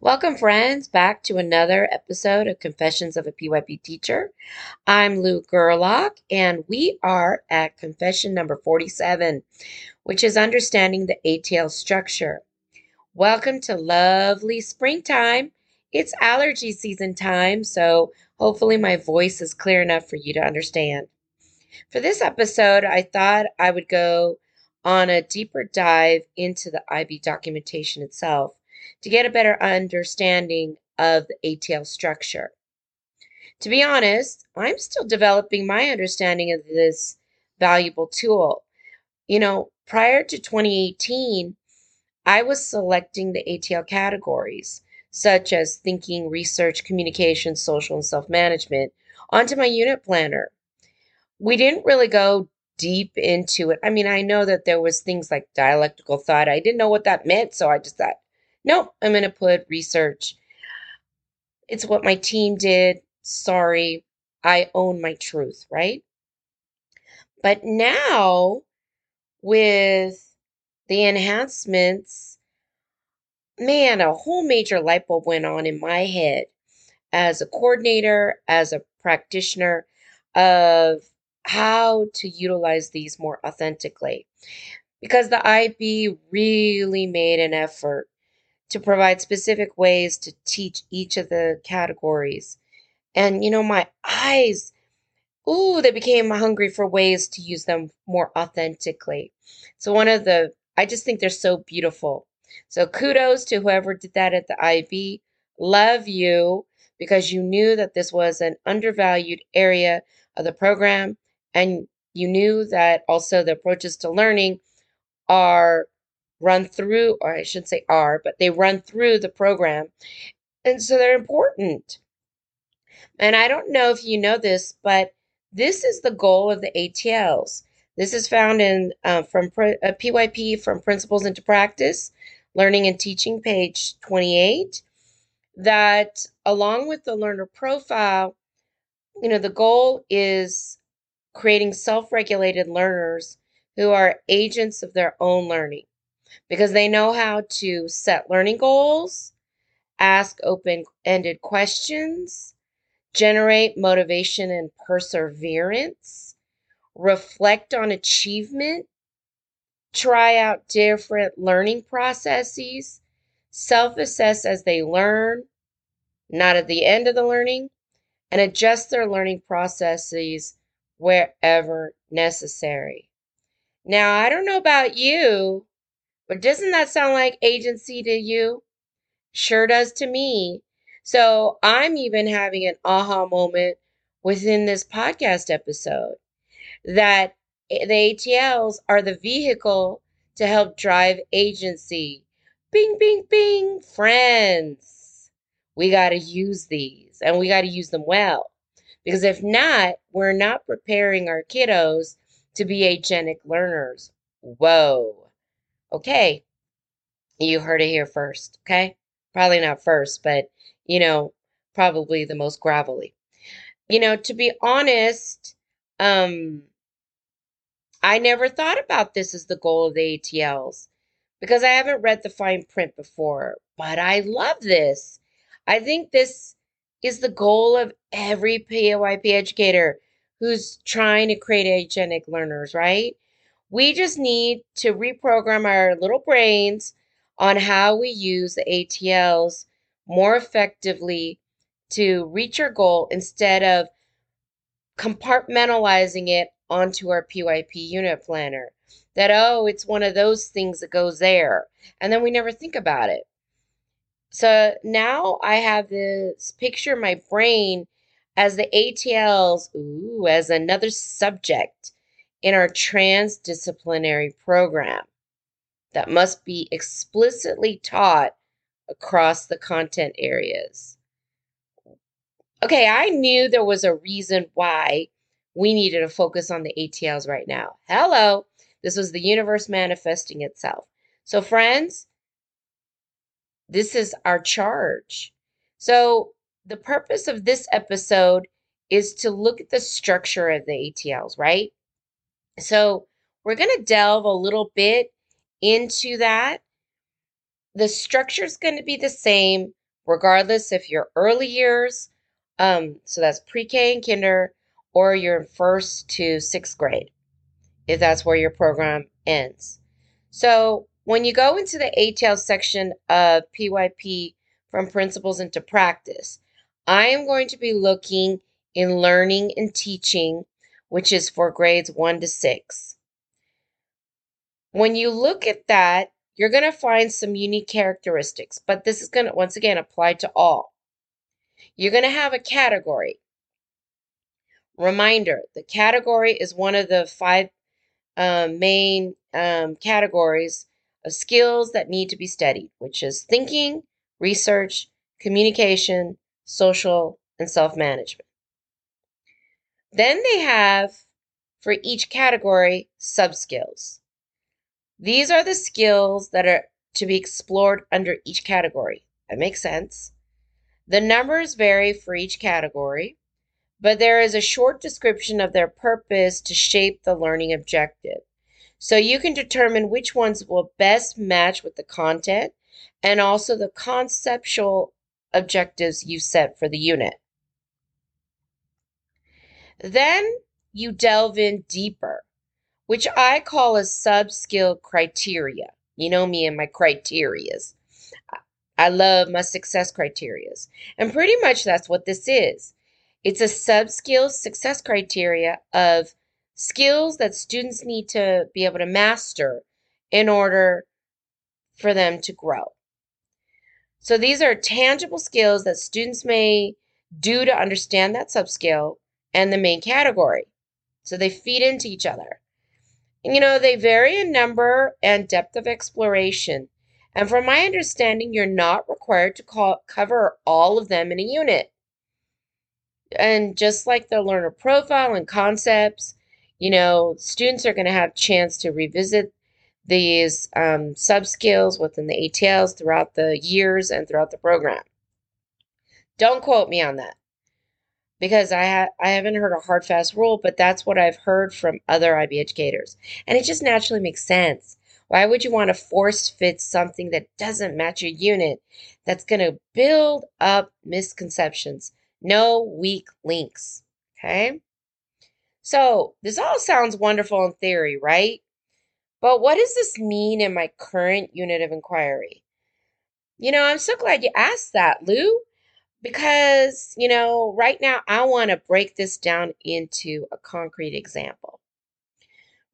Welcome, friends, back to another episode of Confessions of a PYP Teacher. I'm Lou Gerlach, and we are at confession number 47, which is understanding the ATL structure. Welcome to lovely springtime. It's allergy season time, so hopefully my voice is clear enough for you to understand. For this episode, I thought I would go on a deeper dive into the IB documentation itself to get a better understanding of the ATL structure. To be honest, I'm still developing my understanding of this valuable tool. You know, prior to 2018, I was selecting the ATL categories, such as thinking, research, communication, social, and self management, onto my unit planner. We didn't really go deep into it. I mean, I know that there was things like dialectical thought. I didn't know what that meant, so I just thought, Nope, I'm going to put research. It's what my team did. Sorry, I own my truth, right? But now, with the enhancements, man, a whole major light bulb went on in my head as a coordinator, as a practitioner of how to utilize these more authentically. Because the IB really made an effort to provide specific ways to teach each of the categories. And, you know, my eyes, ooh, they became hungry for ways to use them more authentically. So, one of the, I just think they're so beautiful. So, kudos to whoever did that at the IB. Love you because you knew that this was an undervalued area of the program and you knew that also the approaches to learning are run through, or I should say are, but they run through the program. And so they're important. And I don't know if you know this, but this is the goal of the ATLs. This is found in uh, from uh, PYP from Principles into Practice, Learning and Teaching, page 28. That along with the learner profile, you know, the goal is creating self regulated learners who are agents of their own learning because they know how to set learning goals, ask open ended questions, generate motivation and perseverance, reflect on achievement, try out different learning processes, self assess as they learn, not at the end of the learning, and adjust their learning processes wherever necessary. Now, I don't know about you, but doesn't that sound like agency to you? Sure does to me. So I'm even having an aha moment within this podcast episode that the ATLs are the vehicle to help drive agency. Bing, bing, bing, friends. We got to use these and we got to use them well. Because if not, we're not preparing our kiddos to be agenic learners. Whoa. Okay, you heard it here first, okay? Probably not first, but you know, probably the most gravelly. You know, to be honest, um, I never thought about this as the goal of the ATLs because I haven't read the fine print before, but I love this. I think this is the goal of every PYP educator who's trying to create agenic learners, right? We just need to reprogram our little brains on how we use the ATLs more effectively to reach our goal instead of compartmentalizing it onto our PYP unit planner. That, oh, it's one of those things that goes there. And then we never think about it. So now I have this picture in my brain as the ATLs, ooh, as another subject in our transdisciplinary program that must be explicitly taught across the content areas. Okay, I knew there was a reason why we needed to focus on the ATLs right now. Hello, this was the universe manifesting itself. So, friends, this is our charge. So, the purpose of this episode is to look at the structure of the ATLs, right? So we're going to delve a little bit into that. the structure is going to be the same regardless if you're early years, um, so that's pre-K and kinder, or you're first to sixth grade, if that's where your program ends. So when you go into the ATL section of PYP from principles into practice, I am going to be looking in learning and teaching, which is for grades one to six. When you look at that, you're going to find some unique characteristics, but this is going to once again apply to all. You're going to have a category. Reminder the category is one of the five um, main um, categories of skills that need to be studied, which is thinking, research, communication, social, and self management. Then they have for each category sub skills. These are the skills that are to be explored under each category. That makes sense. The numbers vary for each category, but there is a short description of their purpose to shape the learning objective. So you can determine which ones will best match with the content and also the conceptual objectives you set for the unit. Then you delve in deeper, which I call a sub skill criteria. You know me and my criterias. I love my success criterias. And pretty much that's what this is. It's a sub skill success criteria of skills that students need to be able to master in order for them to grow. So these are tangible skills that students may do to understand that subskill and the main category. So they feed into each other. And, you know, they vary in number and depth of exploration. And from my understanding, you're not required to call, cover all of them in a unit. And just like the learner profile and concepts, you know, students are going to have chance to revisit these um, sub skills within the ATLs throughout the years and throughout the program. Don't quote me on that because I ha- I haven't heard a hard fast rule, but that's what I've heard from other IB educators, and it just naturally makes sense. Why would you want to force fit something that doesn't match your unit? That's going to build up misconceptions. No weak links. Okay. So this all sounds wonderful in theory, right? But what does this mean in my current unit of inquiry? You know, I'm so glad you asked that, Lou, because, you know, right now I want to break this down into a concrete example.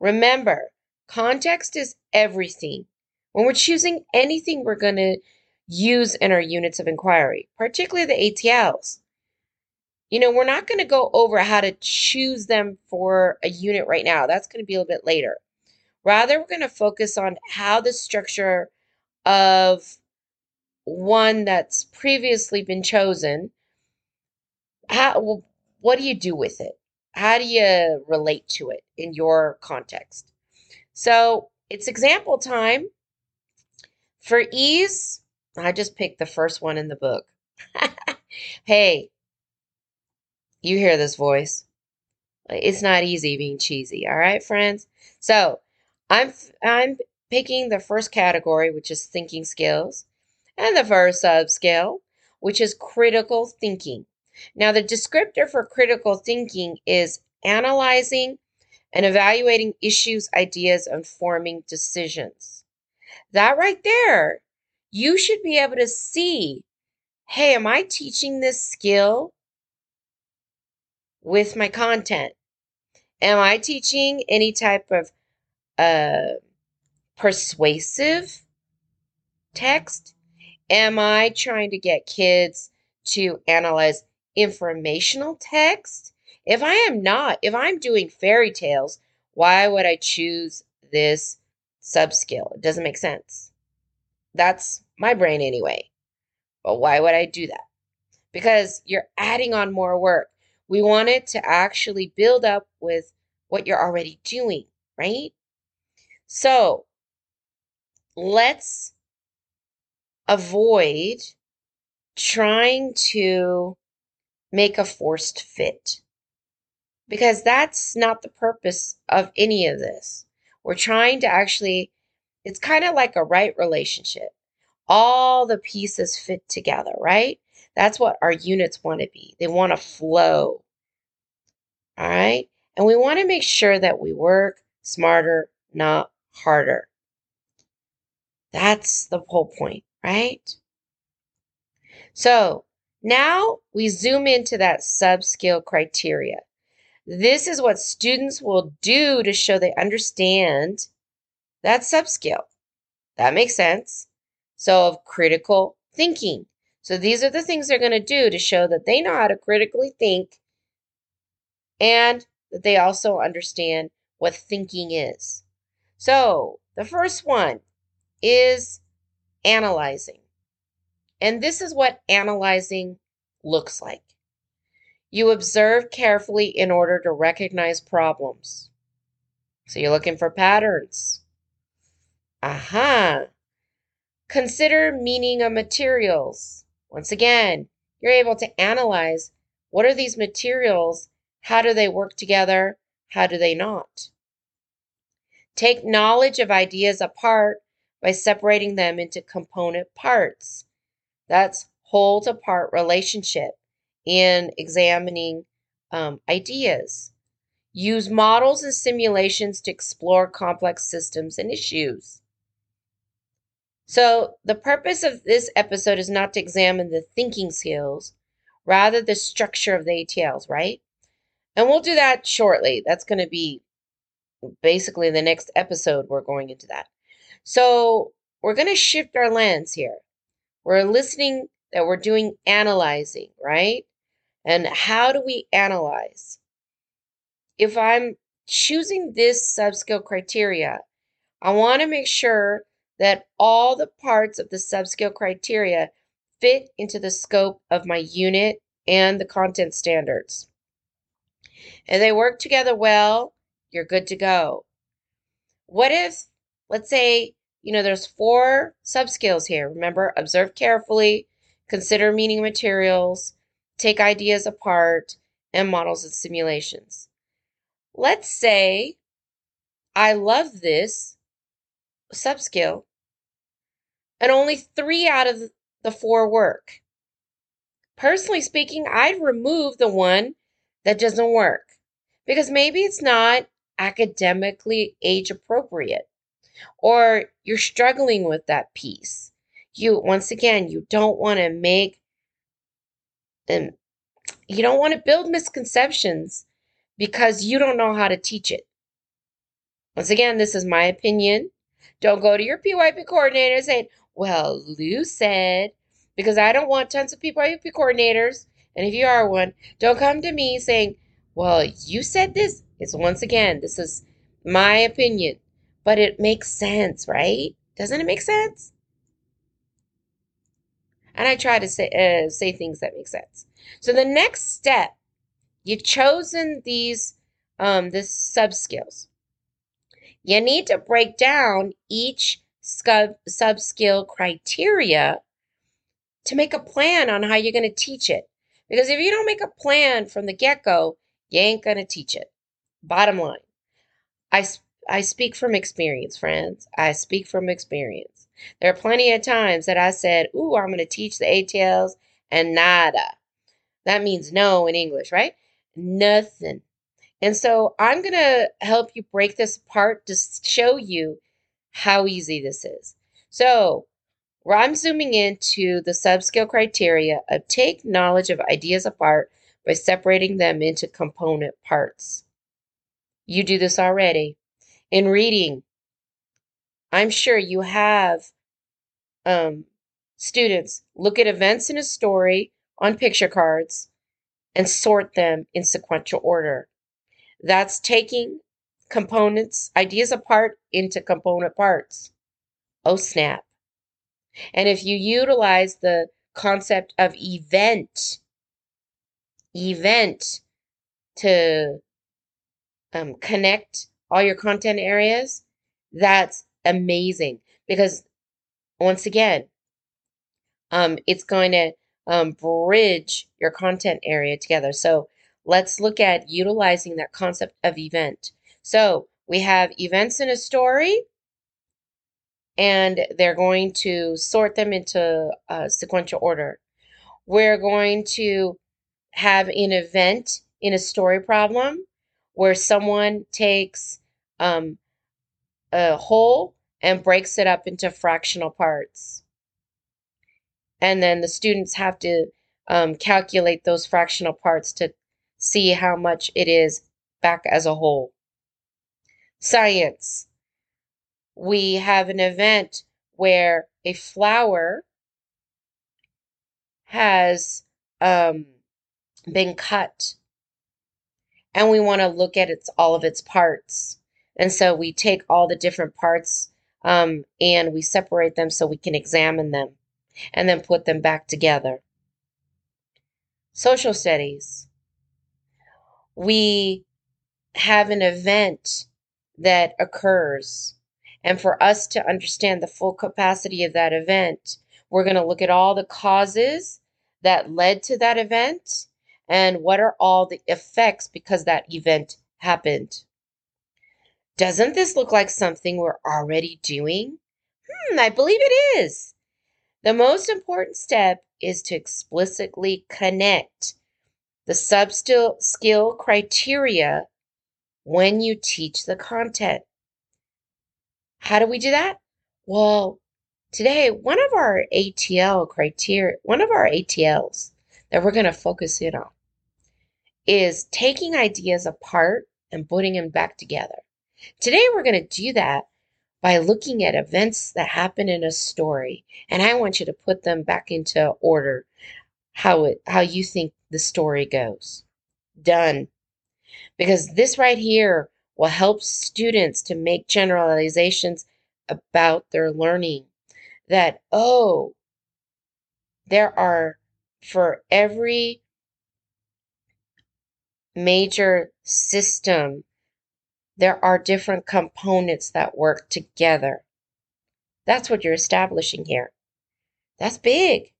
Remember, context is everything. When we're choosing anything we're going to use in our units of inquiry, particularly the ATLs, you know, we're not going to go over how to choose them for a unit right now. That's going to be a little bit later. Rather, we're going to focus on how the structure of one that's previously been chosen, how, well, what do you do with it? How do you relate to it in your context? So it's example time. For ease, I just picked the first one in the book. hey, you hear this voice. It's not easy being cheesy, all right, friends? So I'm I'm picking the first category, which is thinking skills, and the first subskill, which is critical thinking. Now, the descriptor for critical thinking is analyzing and evaluating issues, ideas, and forming decisions. That right there, you should be able to see hey, am I teaching this skill with my content? Am I teaching any type of uh, persuasive text? Am I trying to get kids to analyze informational text? If I am not, if I'm doing fairy tales, why would I choose this subskill? It doesn't make sense. That's my brain anyway. But why would I do that? Because you're adding on more work. We want it to actually build up with what you're already doing, right? So let's avoid trying to make a forced fit because that's not the purpose of any of this. We're trying to actually, it's kind of like a right relationship. all the pieces fit together, right? That's what our units want to be. They want to flow. All right. And we want to make sure that we work smarter, not harder. That's the whole point, right? So now we zoom into that sub-skill criteria. This is what students will do to show they understand that sub-skill. That makes sense. So of critical thinking. So these are the things they're going to do to show that they know how to critically think and that they also understand what thinking is. So the first one is analyzing. And this is what analyzing looks like. You observe carefully in order to recognize problems. So you're looking for patterns. Aha. Consider meaning of materials. Once again, you're able to analyze what are these materials? How do they work together? How do they not? Take knowledge of ideas apart by separating them into component parts. That's whole to part relationship in examining um, ideas. Use models and simulations to explore complex systems and issues. So, the purpose of this episode is not to examine the thinking skills, rather, the structure of the ATLs, right? And we'll do that shortly. That's going to be basically the next episode. We're going into that. So, we're going to shift our lens here. We're listening that we're doing analyzing, right? And how do we analyze? If I'm choosing this sub-skill criteria, I want to make sure that all the parts of the sub-skill criteria fit into the scope of my unit and the content standards. And they work together well, you're good to go. What if, let's say, you know, there's four sub-skills here. Remember, observe carefully, consider meaning materials, take ideas apart, and models and simulations. Let's say I love this sub-skill, and only three out of the four work. Personally speaking, I'd remove the one that doesn't work because maybe it's not academically age appropriate or you're struggling with that piece. You, once again, you don't want to make them, you don't want to build misconceptions because you don't know how to teach it. Once again, this is my opinion. Don't go to your PYP coordinator saying, well, Lou said, because I don't want tons of PYP coordinators. And if you are one, don't come to me saying, well, you said this. It's once again, this is my opinion but it makes sense, right? Doesn't it make sense? And I try to say uh, say things that make sense. So the next step, you've chosen these um, this sub skills. You need to break down each sub skill criteria to make a plan on how you're going to teach it. Because if you don't make a plan from the get go, you ain't going to teach it. Bottom line. I I speak from experience, friends. I speak from experience. There are plenty of times that I said, Ooh, I'm going to teach the ATLs and nada. That means no in English, right? Nothing. And so I'm going to help you break this apart to show you how easy this is. So I'm zooming into the sub-skill criteria of take knowledge of ideas apart by separating them into component parts. You do this already in reading. I'm sure you have um, students look at events in a story on picture cards and sort them in sequential order. That's taking components, ideas apart into component parts. Oh, snap. And if you utilize the concept of event, event to um, connect all your content areas, that's amazing because once again, um, it's going to um, bridge your content area together. So let's look at utilizing that concept of event. So we have events in a story. and they're going to sort them into uh, sequential order. We're going to have an event in a story problem where someone takes um, a whole and breaks it up into fractional parts. And then the students have to um, calculate those fractional parts to see how much it is back as a whole. Science. We have an event where a flower has um, been cut and we want to look at its all of its parts. And so we take all the different parts um, and we separate them so we can examine them and then put them back together. Social studies. We have an event that occurs. And for us to understand the full capacity of that event, we're going to look at all the causes that led to that event and what are all the effects because that event happened. Doesn't this look like something we're already doing? Hmm, I believe it is. The most important step is to explicitly connect the sub skill criteria when you teach the content. How do we do that? Well, today, one of our ATL criteria, one of our ATLs that we're going to focus in on is taking ideas apart and putting them back together. Today, we're going to do that by looking at events that happen in a story, and I want you to put them back into order how it how you think the story goes. Done. Because this right here will help students to make generalizations about their learning. That, oh, there are for every major system, there are different components that work together. That's what you're establishing here. That's big.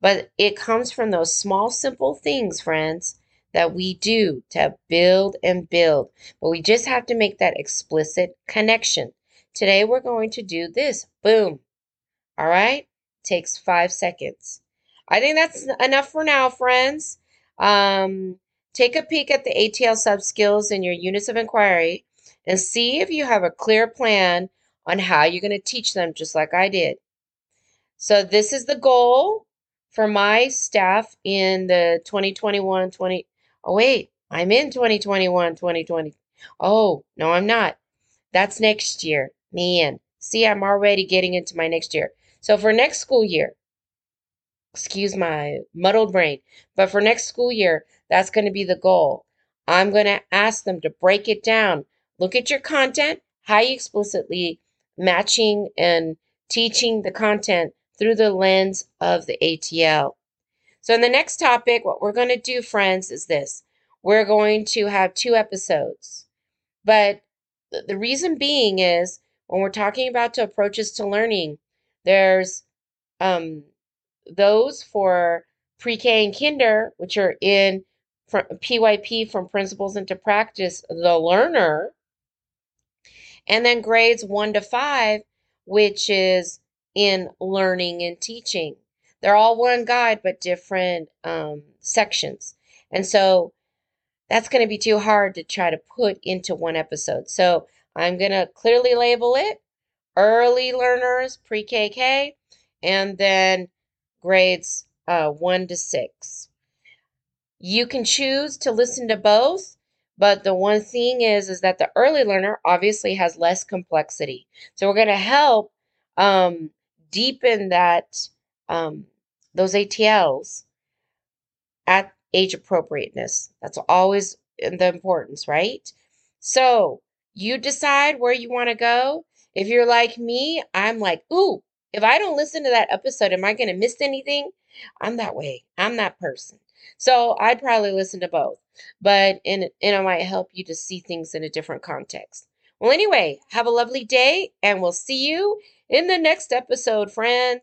But it comes from those small, simple things, friends, that we do to build and build. But we just have to make that explicit connection. Today, we're going to do this. Boom. All right? Takes five seconds. I think that's enough for now, friends. Um, Take a peek at the ATL sub-skills in your units of inquiry and see if you have a clear plan on how you're going to teach them just like I did. So this is the goal for my staff in the 2021 20 Oh wait, I'm in 2021 2020. Oh, no I'm not. That's next year. Man, see I'm already getting into my next year. So for next school year, excuse my muddled brain, but for next school year, that's going to be the goal. I'm going to ask them to break it down. Look at your content, how you explicitly matching and teaching the content through the lens of the ATL. So, in the next topic, what we're going to do, friends, is this we're going to have two episodes. But the reason being is when we're talking about approaches to learning, there's um, those for pre K and kinder, which are in from PYP from principles into practice, the learner. And then grades one to five, which is in learning and teaching. They're all one guide, but different um, sections. And so that's going to be too hard to try to put into one episode. So I'm going to clearly label it early learners, pre KK, and then grades uh, one to six. You can choose to listen to both, but the one thing is is that the early learner obviously has less complexity. So we're going to help um, deepen that um, those ATLs at age appropriateness. That's always the importance, right? So you decide where you want to go. If you're like me, I'm like, ooh, if I don't listen to that episode, am I going to miss anything? I'm that way. I'm that person. So I'd probably listen to both, but and, and it might help you to see things in a different context. Well, anyway, have a lovely day, and we'll see you in the next episode, friends.